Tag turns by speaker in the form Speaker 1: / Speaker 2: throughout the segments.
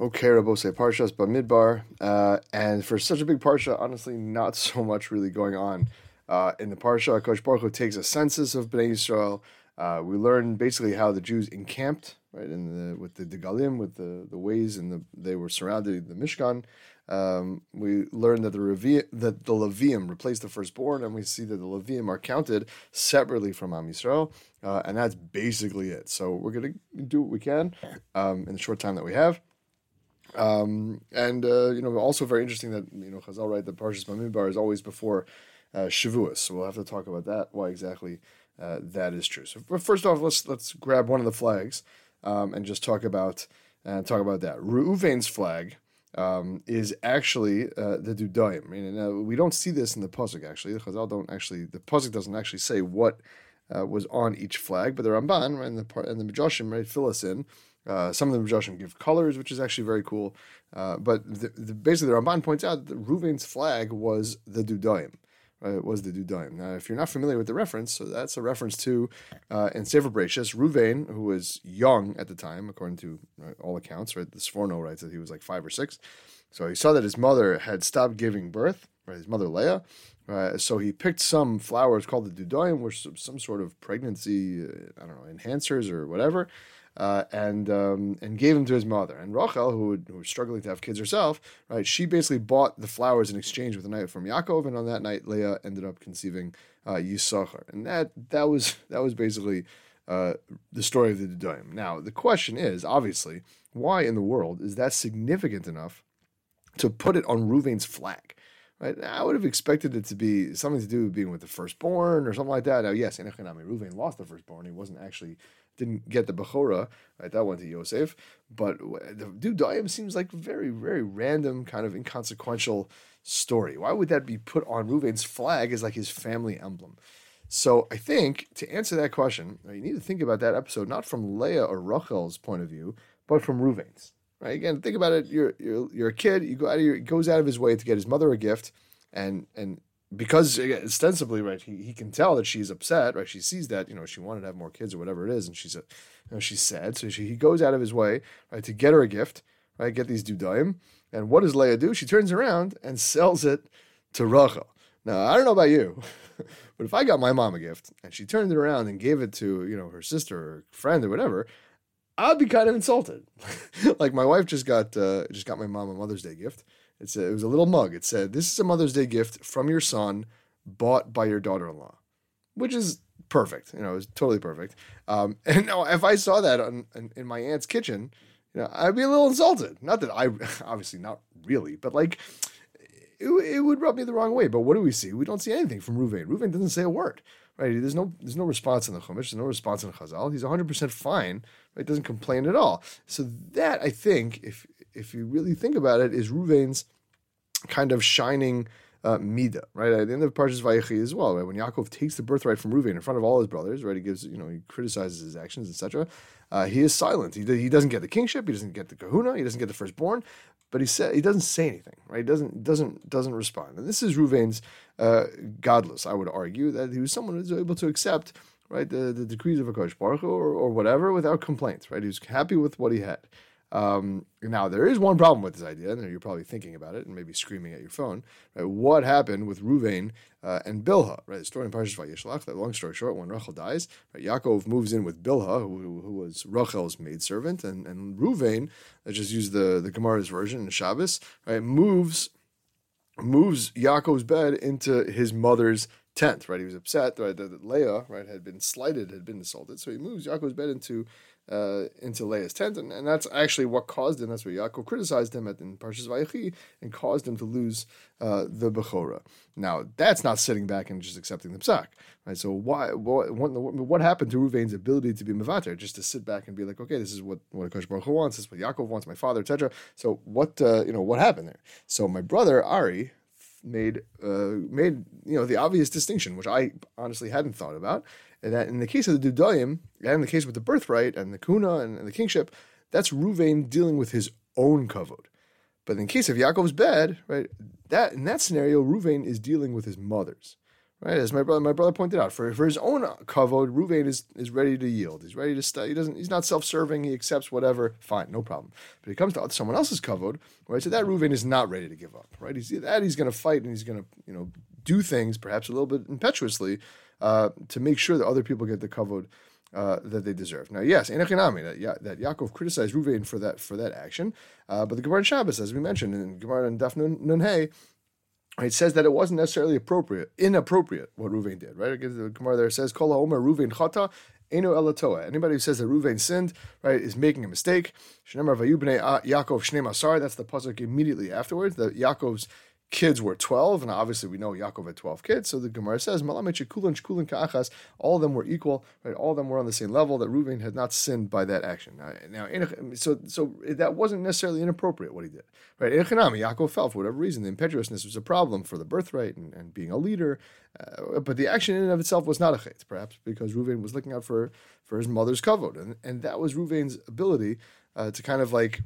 Speaker 1: Okay, Rabose Parshas Bamidbar, uh, and for such a big parsha, honestly, not so much really going on uh, in the parsha. Kosh Baruch Hu takes a census of Bnei Yisrael. Uh, we learn basically how the Jews encamped right in the with the Degalim, with the, the ways and the they were surrounded the Mishkan. Um, we learn that the Revi, that the Levium replaced the firstborn, and we see that the Levium are counted separately from Am Yisrael, uh, and that's basically it. So we're gonna do what we can um, in the short time that we have. Um, and uh, you know, also very interesting that you know Chazal write that Parshas Bamidbar is always before uh, Shavuos. So we'll have to talk about that. Why exactly uh, that is true. So first off, let's let's grab one of the flags um, and just talk about uh, talk about that. Reuven's flag um, is actually uh, the Dudayim. I mean, uh, we don't see this in the pasuk actually. The Chazal don't actually. The pasuk doesn't actually say what uh, was on each flag, but the Ramban and the and the Midrashim right fill us in. Uh, some of the Midrashim give colors, which is actually very cool. Uh, but the, the, basically, the Ramban points out that Reuven's flag was the Dudaim. Right, it was the Dudaim. Now, if you're not familiar with the reference, so that's a reference to uh, in Sefer Bereshis, Reuven, who was young at the time, according to right, all accounts, right? The Sforno writes that he was like five or six. So he saw that his mother had stopped giving birth, right? His mother Leah. Uh, so he picked some flowers called the Dudaim, which some, some sort of pregnancy, uh, I don't know, enhancers or whatever uh, and um, and gave them to his mother. And Rachel, who, who was struggling to have kids herself, right, she basically bought the flowers in exchange with a night from Yaakov, and on that night, Leah ended up conceiving uh, Yisachar, and that that was that was basically uh, the story of the Dudaim. Now, the question is obviously why in the world is that significant enough to put it on Ruvain's flag? Right? I would have expected it to be something to do with being with the firstborn or something like that. Now, yes, Enochanami, Ruvain lost the firstborn. He wasn't actually didn't get the Bechora, right? That went to Yosef. But the Dudayim seems like very, very random, kind of inconsequential story. Why would that be put on Reuven's flag as like his family emblem? So I think to answer that question, you need to think about that episode not from Leah or Rachel's point of view, but from Reuven's. Right? Again, think about it. You're you're you're a kid. You go out of your, goes out of his way to get his mother a gift, and and because ostensibly, right, he, he can tell that she's upset, right? She sees that, you know, she wanted to have more kids or whatever it is, and she's, a, you know, she's sad. So she, he goes out of his way, right, to get her a gift, right, get these dudayim. And what does Leah do? She turns around and sells it to Rachel. Now, I don't know about you, but if I got my mom a gift and she turned it around and gave it to, you know, her sister or friend or whatever, I'd be kind of insulted. like my wife just got uh, just got my mom a Mother's Day gift, it's a, it was a little mug. It said, "This is a Mother's Day gift from your son, bought by your daughter-in-law," which is perfect. You know, it was totally perfect. Um, and now, if I saw that on, in, in my aunt's kitchen, you know, I'd be a little insulted. Not that I, obviously, not really, but like, it, it would rub me the wrong way. But what do we see? We don't see anything from Ruvain. Ruvain doesn't say a word. Right? There's no there's no response in the Chumash. There's no response in Chazal. He's 100 percent fine. Right? Doesn't complain at all. So that I think, if if you really think about it, is Ruvain's kind of shining uh, Mida, right? At the end of Parshas Vayechi as well, right? When Yaakov takes the birthright from Reuven in front of all his brothers, right? He gives, you know, he criticizes his actions, etc. Uh, he is silent. He, he doesn't get the kingship. He doesn't get the kahuna. He doesn't get the firstborn. But he said he doesn't say anything, right? He doesn't doesn't doesn't respond. And this is Reuven's uh, gadlus. I would argue that he was someone who was able to accept right the, the decrees of Hakadosh Baruch or, or whatever without complaints, right? He was happy with what he had. Um, now, there is one problem with this idea, and you're probably thinking about it and maybe screaming at your phone. Right? What happened with Ruvain uh, and Bilha? Right, the story in Parshas Vayishlach. That long story short, when Rachel dies, right, Yaakov moves in with Bilha, who, who was Rachel's maidservant, and and Ruvain, let's just use the the Gemara's version in Shabbos, right, moves moves Yaakov's bed into his mother's tent. Right, he was upset right, that Leah right had been slighted, had been assaulted, so he moves Yaakov's bed into uh, into Leah's tent, and, and that's actually what caused him. That's what Yaakov criticized him at in Parshas Vayechi and caused him to lose uh, the Bechora. Now that's not sitting back and just accepting the psak, right? So why what, what happened to Ruvain's ability to be mevater, just to sit back and be like, okay, this is what what Akash Baruch Hu wants, this is what Yaakov wants, my father, etc. So what uh, you know what happened there? So my brother Ari made uh, made you know the obvious distinction, which I honestly hadn't thought about and that in the case of the Dudayim, and in the case with the birthright and the Kuna and, and the kingship, that's Ruvain dealing with his own kavod. But in the case of Yaakov's bed, right, that in that scenario, Ruvain is dealing with his mother's. Right, as my brother, my brother pointed out, for, for his own kavod, Ruvain is, is ready to yield. He's ready to study. He doesn't. He's not self-serving. He accepts whatever. Fine, no problem. But he comes to someone else's kavod, right? So that Ruvain is not ready to give up. Right? He's that he's going to fight and he's going to you know do things perhaps a little bit impetuously uh, to make sure that other people get the kavod uh, that they deserve. Now, yes, Enochinami, that, ya- that Yaakov criticized Ruvain for that for that action, uh, but the Gemara in Shabbos, as we mentioned in Gemara and Daf Nun, Nun Hey, it says that it wasn't necessarily appropriate, inappropriate what Ruvain did, right? Because The Gemara there says, Kol Omer Ruvain chata, Eno elatoa. Anybody who says that Ruvain sinned, right, is making a mistake. Shnemar vayu bnei Yaakov shnei masar. That's the pasuk immediately afterwards. That Yaakov's kids were 12, and obviously we know Yaakov had 12 kids. So the Gemara says, all of them were equal, right? All of them were on the same level, that Reuven had not sinned by that action. Now, so so that wasn't necessarily inappropriate what he did, right? Yaakov fell for whatever reason. The impetuousness was a problem for the birthright and, and being a leader, uh, but the action in and of itself was not a chait, perhaps because Reuven was looking out for, for his mother's kavod, and, and that was Reuven's ability uh, to kind of like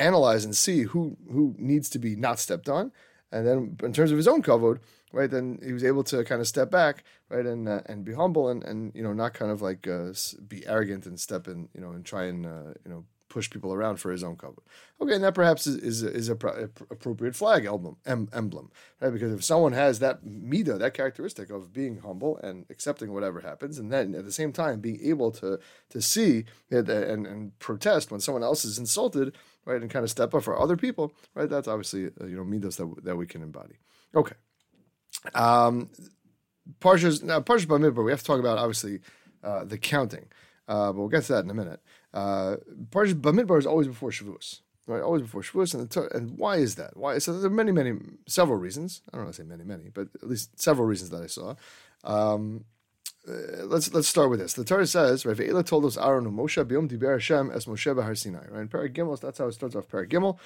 Speaker 1: analyze and see who who needs to be not stepped on, and then in terms of his own kavod, right? Then he was able to kind of step back, right, and uh, and be humble and and you know not kind of like uh, be arrogant and step in, you know, and try and uh, you know push people around for his own kavod. Okay, and that perhaps is is, is a, pro- appropriate flag emblem, em- emblem, right? Because if someone has that mida, that characteristic of being humble and accepting whatever happens, and then at the same time being able to to see and and protest when someone else is insulted, right, and kind of step up for other people, right? That's obviously uh, you know midas that that we can embody. Okay. Um, Parshas now Parshas Bamidbar. We have to talk about obviously uh, the counting, uh, but we'll get to that in a minute. Uh, Parshas Bamidbar is always before Shavuos, right? Always before Shavuos, and the, and why is that? Why? So there are many, many, several reasons. I don't want to say many, many, but at least several reasons that I saw. Um, uh, let's let's start with this. The Torah says, right? Ve'ela told us Aaron Moshe biyom diber Hashem es Moshe b'Har Sinai. Right? In Parag that's how it starts off. Parag Gimel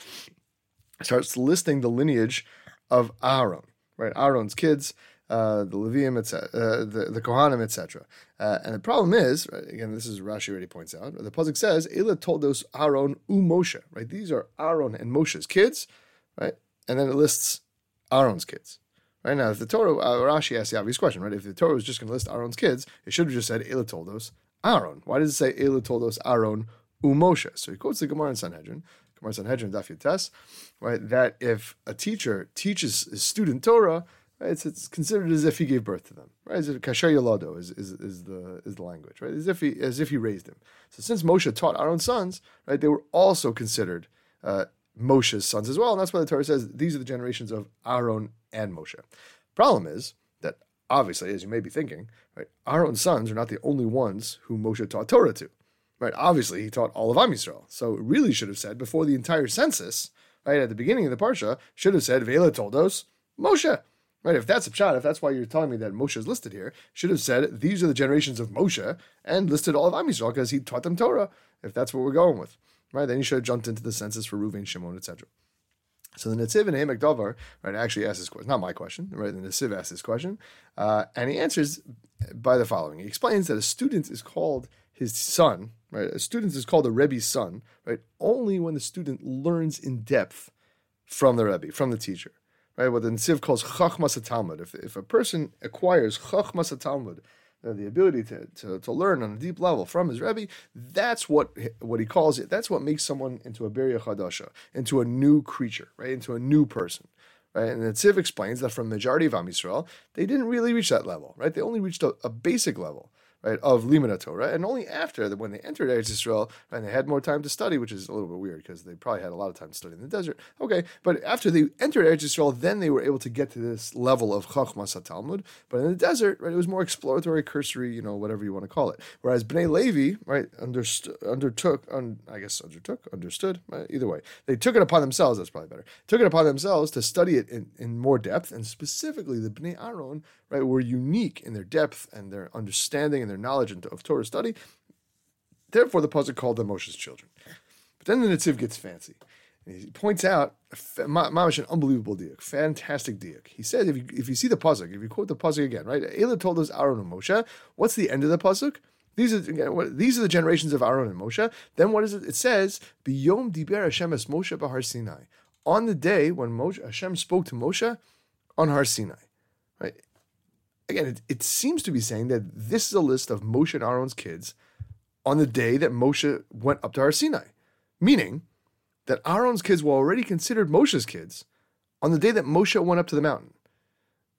Speaker 1: starts listing the lineage of Aaron, right? Aaron's kids, uh, the Levium, etc., uh, the the Kohanim, etc. Uh, and the problem is, right, again, this is Rashi already points out. The pasuk says, "Ela told us Aaron u Moshe." Right? These are Aaron and Moshe's kids, right? And then it lists Aaron's kids. Right now, if the Torah, uh, Rashi asks the obvious question, right? If the Torah was just going to list Aaron's kids, it should have just said Ela told Aaron. Why does it say Ela told us Aaron u Moshe? So he quotes the Gemara in Sanhedrin, Gemara Sanhedrin Daf Yotes, right? That if a teacher teaches his student Torah, right, it's, it's considered as if he gave birth to them, right? As if kasher yolado is, is, is the is the language, right? As if he as if he raised him. So since Moshe taught Aaron's sons, right, they were also considered uh, Moshe's sons as well, and that's why the Torah says these are the generations of Aaron and Moshe. Problem is that obviously, as you may be thinking, right, Aaron's sons are not the only ones who Moshe taught Torah to. Right? Obviously, he taught all of Am Yisrael. So it really should have said before the entire census, right at the beginning of the parsha, should have said Vela told us Moshe. Right? If that's a shot, if that's why you're telling me that Moshe is listed here, should have said these are the generations of Moshe and listed all of Am Yisrael because he taught them Torah. If that's what we're going with, right? Then you should have jumped into the census for Reuven, Shimon, etc. So the Netziv and Ha'amek Davar, right, actually asks this question, not my question, right? The Netziv asks this question, uh, and he answers by the following. He explains that a student is called his son, right? A student is called a Rebbe's son, right? Only when the student learns in depth from the Rebbe, from the teacher, right? What the Netziv calls Chachmas Talmud. If, if a person acquires Chachmas Talmud, Uh, the ability to, to, to learn on a deep level from his Rebbe, that's what what he calls it. That's what makes someone into a Beria Chadasha, into a new creature, right? Into a new person. Right? And the Tziv explains that from the majority of Am Yisrael, they didn't really reach that level, right? They only reached a, a basic level right, of Limud Torah, and only after that, when they entered Eretz Yisrael and they had more time to study, which is a little bit weird because they probably had a lot of time to study in the desert. Okay, but after they entered Eretz Yisrael, then they were able to get to this level of Chachmas Talmud. But in the desert, right, it was more exploratory, cursory, you know, whatever you want to call it. Whereas Bnei Levi, right, undertook, un, I guess undertook, understood, right, either way, they took it upon themselves. That's probably better. Took it upon themselves to study it in, in more depth, and specifically the Bnei Aaron, right, were unique in their depth and their understanding and their knowledge of Torah study. Therefore, the puzzle called them Moshe's children. But then the Netziv gets fancy. And he points out, Mamash, an unbelievable diak, fantastic diak. He said, if you, if you see the pasuk, if you quote the pasuk again, right? Ela told us Aaron and Moshe. What's the end of the pasuk? These are again, these are the generations of Aaron and Moshe. Then what is it? It says, "Biyom diber Hashem es Moshe b'Har Sinai." On the day when Moshe, Hashem spoke to Moshe on Har Sinai, right? Again, it, it seems to be saying that this is a list of Moshe and Aaron's kids on the day that Moshe went up to Har Sinai, meaning that Aaron's kids were already considered Moshe's kids on the day that Moshe went up to the mountain.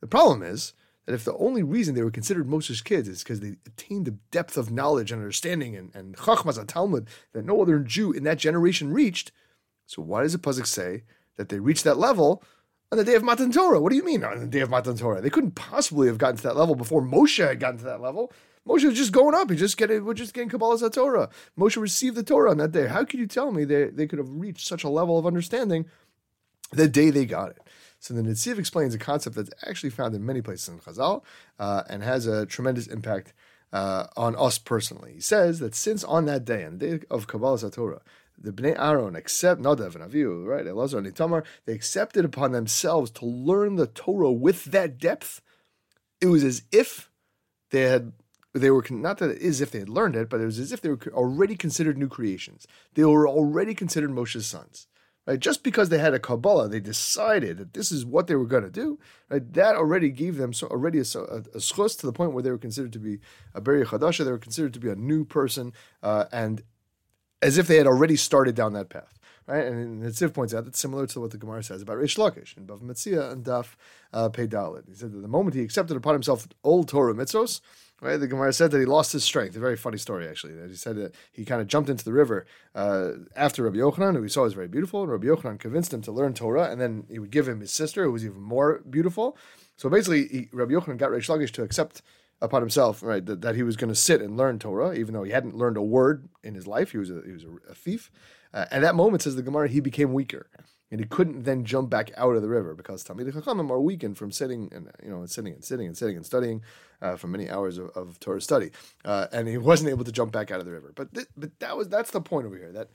Speaker 1: The problem is that if the only reason they were considered Moshe's kids is because they attained the depth of knowledge and understanding and, and Chachmas Talmud that no other Jew in that generation reached, so why does the pasuk say that they reached that level on the day of Matan Torah? What do you mean on the day of Matan Torah? They couldn't possibly have gotten to that level before Moshe had gotten to that level. Moshe was just going up. He just getting, we're just getting Kabbalah Torah. Moshe received the Torah on that day. How could you tell me they, they could have reached such a level of understanding the day they got it? So the Netziv explains a concept that's actually found in many places in Chazal uh, and has a tremendous impact uh, on us personally. He says that since on that day, on the day of Kabbalah Torah, the Bnei Aaron accept Nadav and Avihu, right, Elazar and Itamar, they accepted upon themselves to learn the Torah with that depth. It was as if they had they were not that it is if they had learned it, but it was as if they were already considered new creations. They were already considered Moshe's sons. Right? Just because they had a Kabbalah, they decided that this is what they were going to do. Right? That already gave them so already a, a, a schus to the point where they were considered to be a Beri Chadasha. They were considered to be a new person, uh, and as if they had already started down that path. Right? And Netziv points out that's similar to what the Gemara says about Reish Lakish and Bava Metzia and Daf uh, Peidalid. He said that the moment he accepted upon himself old Torah mitzvos, Right? The Gemara said that he lost his strength. A very funny story, actually. That he said that he kind of jumped into the river uh, after Rabbi Yochanan, who he saw was very beautiful. And Rabbi Yochanan convinced him to learn Torah, and then he would give him his sister, who was even more beautiful. So basically, he, Rabbi Yochanan got Reish Lakish to accept upon himself, right, that, that he was going to sit and learn Torah, even though he hadn't learned a word in his life. He was a, he was a, a thief. Uh, at that moment, says the Gemara, he became weaker and he couldn't then jump back out of the river because Talmidei Chachamim are weakened from sitting and you know sitting and sitting and sitting and studying uh, for many hours of, of Torah study, uh, and he wasn't able to jump back out of the river. But th- but that was that's the point over here that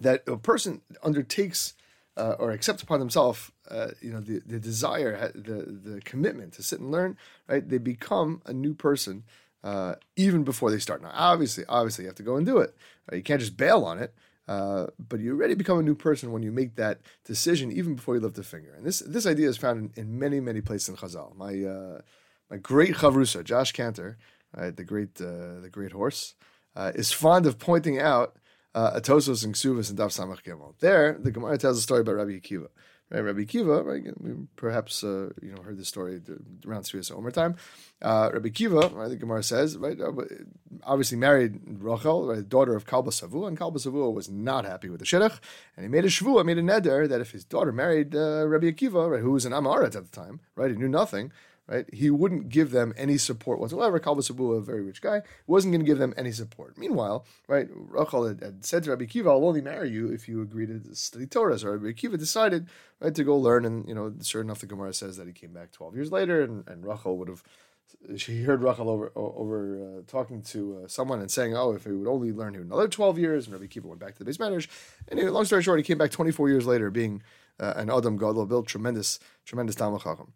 Speaker 1: that a person undertakes. Uh, or accept upon themselves, uh, you know, the, the desire, the the commitment to sit and learn, right? They become a new person uh, even before they start. Now, obviously, obviously, you have to go and do it. Right? You can't just bail on it. Uh, but you already become a new person when you make that decision, even before you lift a finger. And this this idea is found in, in many many places in Chazal. My uh, my great chavrusa, Josh Cantor, right, the great uh, the great horse, uh, is fond of pointing out uh, Atosos and Ksuvas and Daf Samach Gimel. There, the Gemara tells a story about Rabbi Akiva. Right, Rabbi Kiva, right, we perhaps uh, you know heard the story around Sriya Omer time. Uh, Rabbi Kiva, right, the Gemara says, right, uh, obviously married Rachel, right, daughter of Kalba Savua, and Kalba Savua was not happy with the shidduch, and he made a shvua, made a neder that if his daughter married uh, Rabbi Akiva, right, who was an Amaret at the time, right, he knew nothing, right? He wouldn't give them any support whatsoever. Kalba Sabu, a very rich guy, wasn't going to give them any support. Meanwhile, right, Rachel had, had, said to Rabbi Kiva, I'll only marry you if you agree to study Torah. So Rabbi Kiva decided, right, to go learn. And, you know, sure enough, the Gemara says that he came back 12 years later and, and Rachel would have she heard Rachel over over uh, talking to uh, someone and saying, "Oh, if he would only learn, here another twelve years." And Rabbi Kiva went back to the base. And anyway, long story short, he came back twenty four years later, being uh, an Adam Gadol, built tremendous, tremendous Talmud Chacham.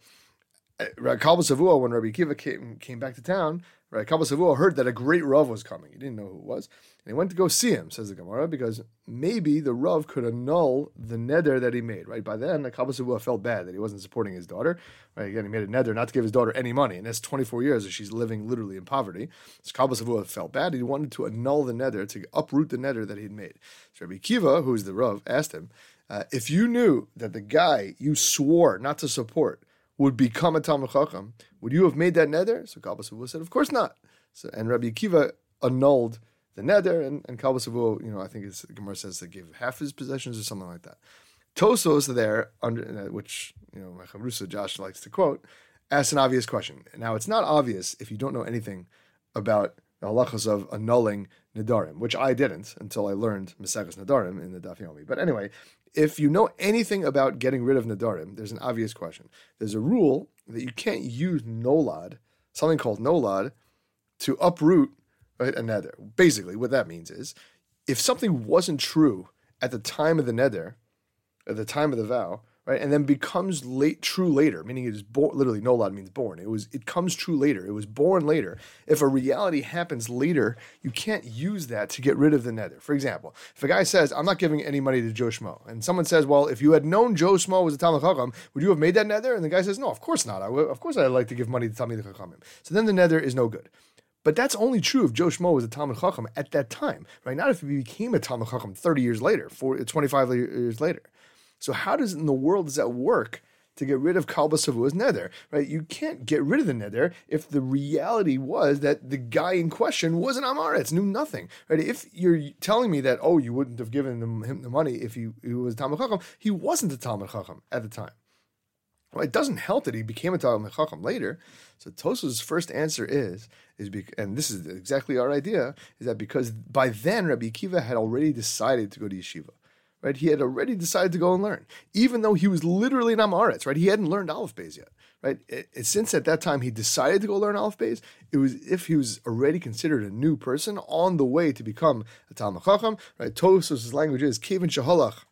Speaker 1: Kalba Savua, when Rabbi Kiva came, came back to town, Kalba Savua heard that a great Rav was coming. He didn't know who it was. And he went to go see him, says the Gemara, because maybe the Rav could annul the neder that he made, right? By then, Kalba Savua felt bad that he wasn't supporting his daughter. Right? Again, he made a neder not to give his daughter any money. And that's 24 years that she's living literally in poverty. So Kalba Savua felt bad. He wanted to annul the neder, to uproot the neder that he'd made. So Rabbi Kiva, who's the Rav, asked him, uh, if you knew that the guy you swore not to support would become a Talmud Chacham, would you have made that neder? So Kalba said, of course not. So, and Rabbi Akiva annulled the neder, and, and Kalba you know, I think it's, Gemara says that gave half his possessions or something like that. Tosfos there, under uh, which, you know, Rusa Josh likes to quote, asks an obvious question. Now, it's not obvious if you don't know anything about the halachas of annulling Nadarim, which I didn't until I learned Maseches Nadarim in the Daf Yomi. But anyway, if you know anything about getting rid of Nadarim, there's an obvious question. There's a rule that you can't use Nolad, something called Nolad, to uproot right, a Neder. Basically, what that means is if something wasn't true at the time of the Neder, at the time of the vow, right? And then becomes late true later, meaning it is born literally nolad means born. It was it comes true later. It was born later. If a reality happens later, you can't use that to get rid of the nether. For example, if a guy says, I'm not giving any money to Joe Schmo, and someone says, Well, if you had known Joe Schmo was a Talmud Chacham, would you have made that nether?" And the guy says, No, of course not. I would, of course I'd like to give money to Talmud Chachamim. So then the nether is no good. But that's only true if Joe Schmo was a Talmud Chacham at that time, right? Not if he became a Talmud Chacham 30 years later, 40, 25 years later. So how does in the world does that work to get rid of Kalba Savua's nether, right? You can't get rid of the nether if the reality was that the guy in question was an Amaretz, knew nothing, right? If you're telling me that, oh, you wouldn't have given him the money if he, he was a Talmud Chacham, he wasn't a Talmud Chacham at the time. Well, it doesn't help that he became a Talmud Chacham later. So Tosfos' first answer is, is bec- and this is exactly our idea, is that because by then Rabbi Akiva had already decided to go to yeshiva right? He had already decided to go and learn, even though he was literally an Amaretz, right? He hadn't learned Aleph Beis yet, right? It, it, since at that time he decided to go learn Aleph Beis, it was if he was already considered a new person on the way to become a Talmud Chacham, right? Tosfos' language is Kevin Shahalach.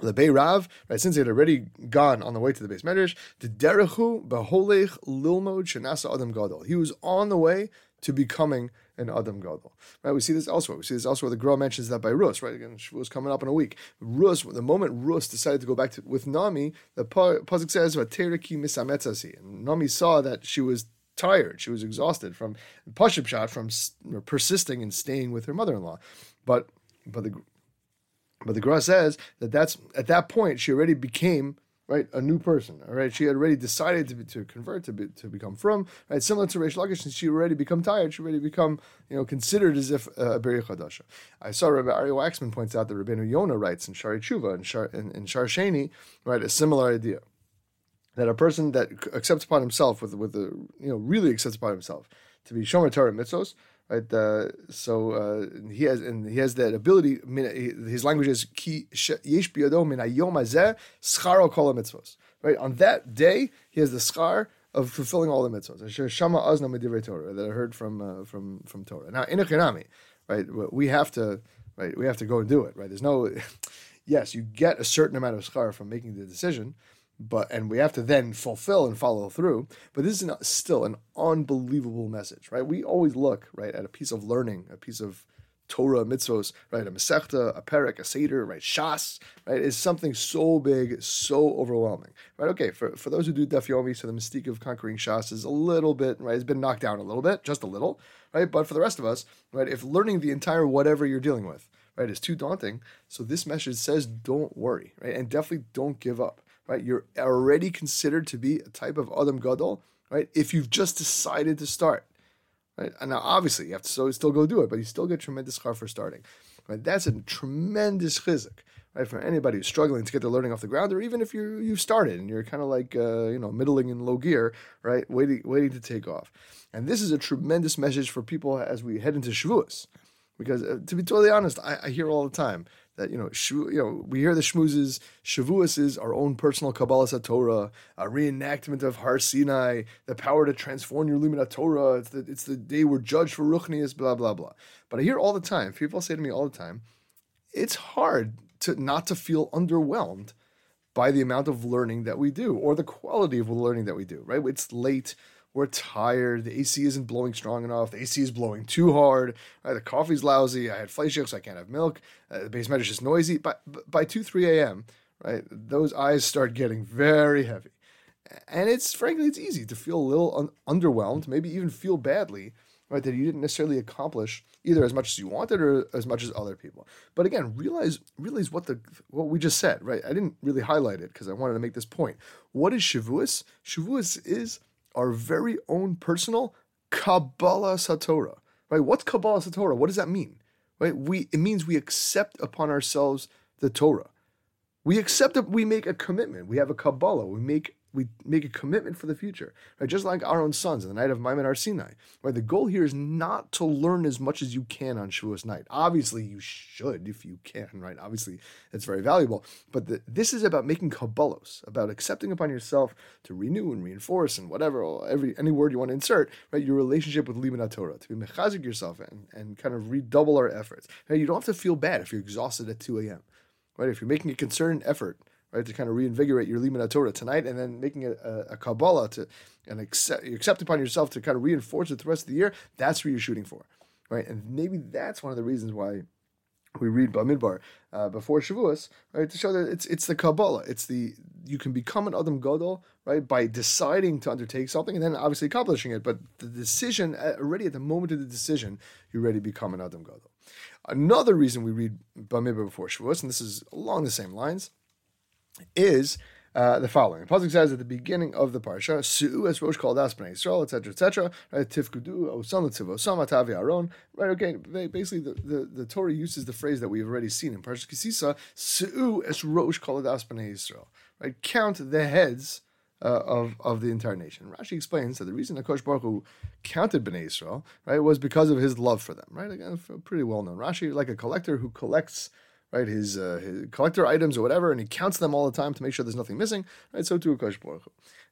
Speaker 1: The Bay Rav, right, since he had already gone on the way to the base medrash, the Derechu Beholech Lilmod Shenasa Adam Gadol. He was on the way to becoming an Adam Gadol. Right? We see this elsewhere. We see this elsewhere. The Gra mentions that by Rus, right? Again, she was coming up in a week. Rus, the moment Rus decided to go back to, with Nami, the Pasuk says, Vateriki misametzasi. And Nami saw that she was tired. She was exhausted from Pashib shot from persisting and staying with her mother-in-law. But but the but the Gra says that that's at that point she already became right? A new person, all right? She had already decided to, be, to convert, to, be, to become from, right? Similar to Reish Lakish, since she already become tired, she already become, you know, considered as if uh, a Beri Chadasha. I saw Rabbi Ari Waxman points out that Rabbeinu Yonah writes in Shari Tshuva and Shar, in, in Shar Sheni, right, a similar idea. That a person that accepts upon himself with with the you know really accepts upon himself to be shomer Torah mitzvos, right? Uh, so uh, he has and he has that ability. His language is ki yesh biyado min hayom hazeh scharo kol mitzvos. Right on that day, he has the schar of fulfilling all the mitzvos. Shama azna medivrei Torah that I heard from uh, from from Torah. Now in a right? We have to right. We have to go and do it. Right? There's no. yes, you get a certain amount of schar from making the decision, but and we have to then fulfill and follow through. But this is an, still an unbelievable message, right? We always look right at a piece of learning, a piece of Torah, mitzvos, right? A Masechta, a Perek, a Seder, right? Shas, right? Is something so big, so overwhelming, right? Okay, for, for those who do Daf Yomi, so the mystique of conquering Shas is a little bit, right? It's been knocked down a little bit, just a little, right? But for the rest of us, right? If learning the entire whatever you're dealing with, right, is too daunting, so this message says don't worry, right? And definitely don't give up right? You're already considered to be a type of Adam Gadol, right? If you've just decided to start, right? And now, obviously, you have to still, go do it, but you still get tremendous schar for starting, right? That's a tremendous chizik, right? For anybody who's struggling to get their learning off the ground, or even if you you've started and you're kind of like uh, you know middling in low gear, right? Waiting waiting to take off. And this is a tremendous message for people as we head into Shavuos. Because uh, to be totally honest, I, I hear all the time, that you know, you know, we hear the shmoozes. Shavuos is our own personal Kabbalah Torah, a reenactment of Har Sinai, the power to transform your Limud Torah. It's the it's the day we're judged for Ruchnias, blah blah blah. But I hear all the time. People say to me all the time, it's hard to not to feel underwhelmed by the amount of learning that we do or the quality of the learning that we do. Right? It's late we're tired. The AC isn't blowing strong enough. The AC is blowing too hard. Right, the coffee's lousy. I had fleishik, so I can't have milk. Uh, the medrash is just noisy. By, by 2, 3 a.m., right, those eyes start getting very heavy. And it's, frankly, it's easy to feel a little un- underwhelmed, maybe even feel badly, right, that you didn't necessarily accomplish either as much as you wanted or as much as other people. But again, realize realize what the what we just said, right? I didn't really highlight it because I wanted to make this point. What is Shavuos? Shavuos is our very own personal Kabbalah Satorah. Right? What's Kabbalah Satorah? What does that mean? Right? We it means we accept upon ourselves the Torah. We accept that we make a commitment. We have a Kabbalah. We make we make a commitment for the future, right? Just like our own sons in the night of Maimon Har Sinai, right? The goal here is not to learn as much as you can on Shavuos night. Obviously, you should if you can, right? Obviously, it's very valuable. But the, this is about making kabbalos, about accepting upon yourself to renew and reinforce and whatever, every any word you want to insert, right? Your relationship with Limud Torah, to be mechazik yourself and, and kind of redouble our efforts. Right? You don't have to feel bad if you're exhausted at 2 a.m., right? If you're making a concerted effort right? To kind of reinvigorate your Limud Torah tonight, and then making a, a, a Kabbalah to and accept, accept upon yourself to kind of reinforce it the rest of the year. That's what you're shooting for, right? And maybe that's one of the reasons why we read Bamidbar uh, before Shavuos, right, to show that it's it's the Kabbalah. It's the you can become an Adam Gadol, right, by deciding to undertake something and then obviously accomplishing it. But the decision, uh, already at the moment of the decision, you already become an Adam Gadol. Another reason we read Bamidbar before Shavuos, and this is along the same lines, is uh, the following. The Pasuk says at the beginning of the parsha, "Su'u es rosh kol das bnei Yisrael," etc., etc. Right, tifkudu osam letivosam atavi aron. Right, okay. Basically, the, the, the Torah uses the phrase that we've already seen in Parsha Kisisa, "Su'u es rosh kol das bnei Yisrael." Right, count the heads. Uh, of, of the entire nation. Rashi explains that the reason Akash Baruch Hu counted Bnei Israel, right, was because of his love for them, right? Again, pretty well known. Rashi, like a collector who collects right? His, uh, his collector items or whatever, and he counts them all the time to make sure there's nothing missing, right? So too Akash Baruch.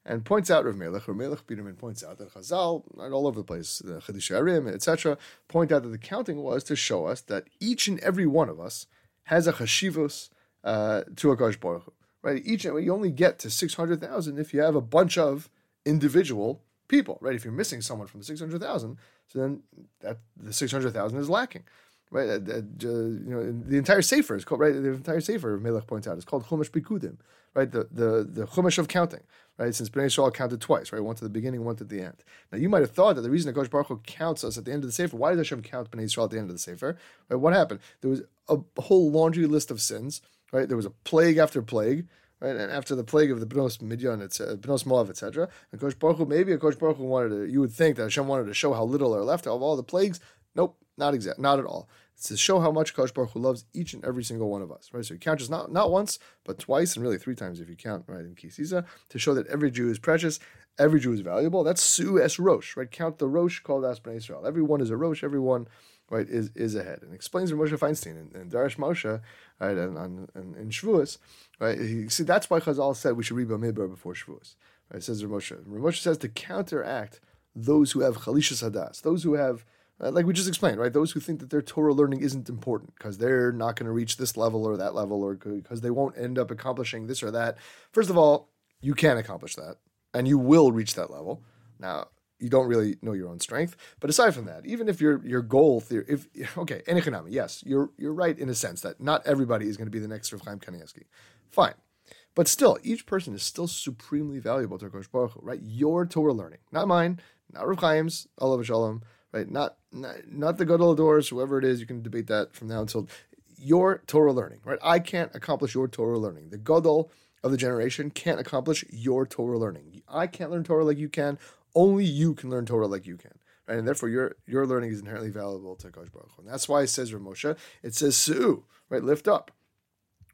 Speaker 1: And points out Rav Melech, Rav Melech Biderman points out that Chazal, right, all over the place, the Chiddushei HaRim, etc., point out that the counting was to show us that each and every one of us has a chashivos uh, to Akash Baruch right? Each you only get to six hundred thousand if you have a bunch of individual people, right? If you're missing someone from the six hundred thousand, so then that the six hundred thousand is lacking right? Uh, uh, you know, the entire sefer is called right. The entire sefer Melech points out is called Chumash Pikudim, right? The the the Chumash of counting, right? Since Bnei Yisrael counted twice, right? Once at the beginning, once at the end. Now you might have thought that the reason that Kosh Baruch Hu counts us at the end of the sefer, why does Hashem count Bnei Yisrael at the end of the sefer? Right? What happened? There was a whole laundry list of sins, right? There was a plague after plague. Right, and after the plague of the Bnos Midian, it's uh, Bnos Moav, etc. And Kosh Baruch Hu, maybe Kosh Baruch Hu wanted to. You would think that Hashem wanted to show how little are left of all the plagues. Nope, not exact, not at all It's to show how much Kosh Baruch Hu loves each and every single one of us, right? So you count just not, not once, but twice, and really three times if you count, right, in Kisisa, to show that every Jew is precious, every Jew is valuable. That's Su Es Rosh, right? Count the Rosh called As Israel. Everyone is a Rosh, everyone, right, is is ahead. And explains to Moshe Feinstein and, and Darash Moshe, right, and, and, and in Shavuos, right? He, see, that's why Chazal said we should read Bamidbar before Shavuos. Right? Says Moshe. Moshe says to counteract those who have Chalishas Hadas, those who have uh, like we just explained, right? Those who think that their Torah learning isn't important because they're not going to reach this level or that level or because they won't end up accomplishing this or that. First of all, you can accomplish that and you will reach that level. Now, you don't really know your own strength, but aside from that, even if your your goal theory, if okay, economy, yes, you're you're right in a sense that not everybody is going to be the next Rav Chaim Kanievsky. Fine. But still, each person is still supremely valuable to Kosh Baruch Hu, right? Your Torah learning, not mine, not Rav Chaim's, Allah Shalom, right? Not, not not the Gadol doors, whoever it is. You can debate that from now until your Torah learning, right? I can't accomplish your Torah learning. The Gadol of the generation can't accomplish your Torah learning. I can't learn Torah like you can. Only you can learn Torah like you can. Right? And therefore, your your learning is inherently valuable to Kosh Baruch Hu. And that's why it says Ramosha, it says Su'u, right? Lift up,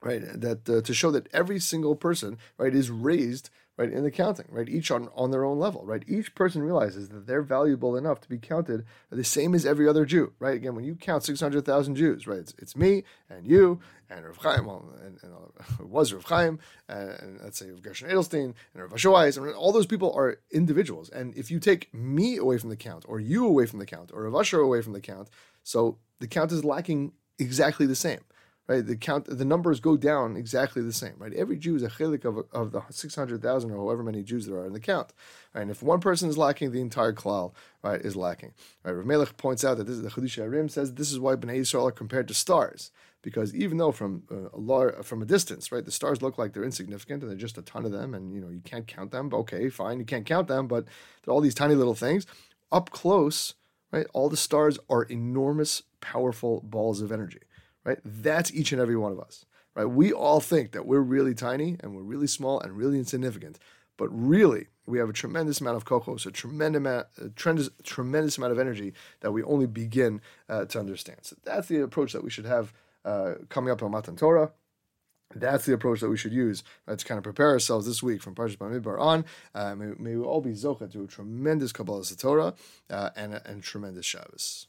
Speaker 1: right? That uh, to show that every single person, right, is raised right, in the counting, right, each on, on their own level, right? Each person realizes that they're valuable enough to be counted the same as every other Jew, right? Again, when you count 600,000 Jews, right, it's, it's me and you and Rav Chaim, well, and, and it was Rav Chaim, and, and let's say Rav Gershon Edelstein and Rav Asher Weiss, and all those people are individuals. And if you take me away from the count, or you away from the count, or Rav Asher away from the count, so the count is lacking exactly the same right? The count, the numbers go down exactly the same, right? Every Jew is a chilik of, of the 600,000 or however many Jews there are in the count. Right? And if one person is lacking, the entire klal, right, is lacking. Right? Rav Melech points out that this is the Chiddushei HaRim says this is why Bnei Yisrael are compared to stars. Because even though from uh, a lar- from a distance, right, the stars look like they're insignificant and there's just a ton of them, and you know you can't count them. Okay, fine, you can't count them, but they're all these tiny little things. Up close, right, all the stars are enormous, powerful balls of energy right? That's each and every one of us, right? We all think that we're really tiny and we're really small and really insignificant, but really we have a tremendous amount of kokos, a tremendous amount, a tremendous, tremendous amount of energy that we only begin uh, to understand. So that's the approach that we should have uh, coming up on Matan Torah. That's the approach that we should use uh, to kind of prepare ourselves this week from Parshas Bamidbar on. Uh, may, may, we all be zocha to a tremendous Kabbalah Torah uh, and, and tremendous Shabbos.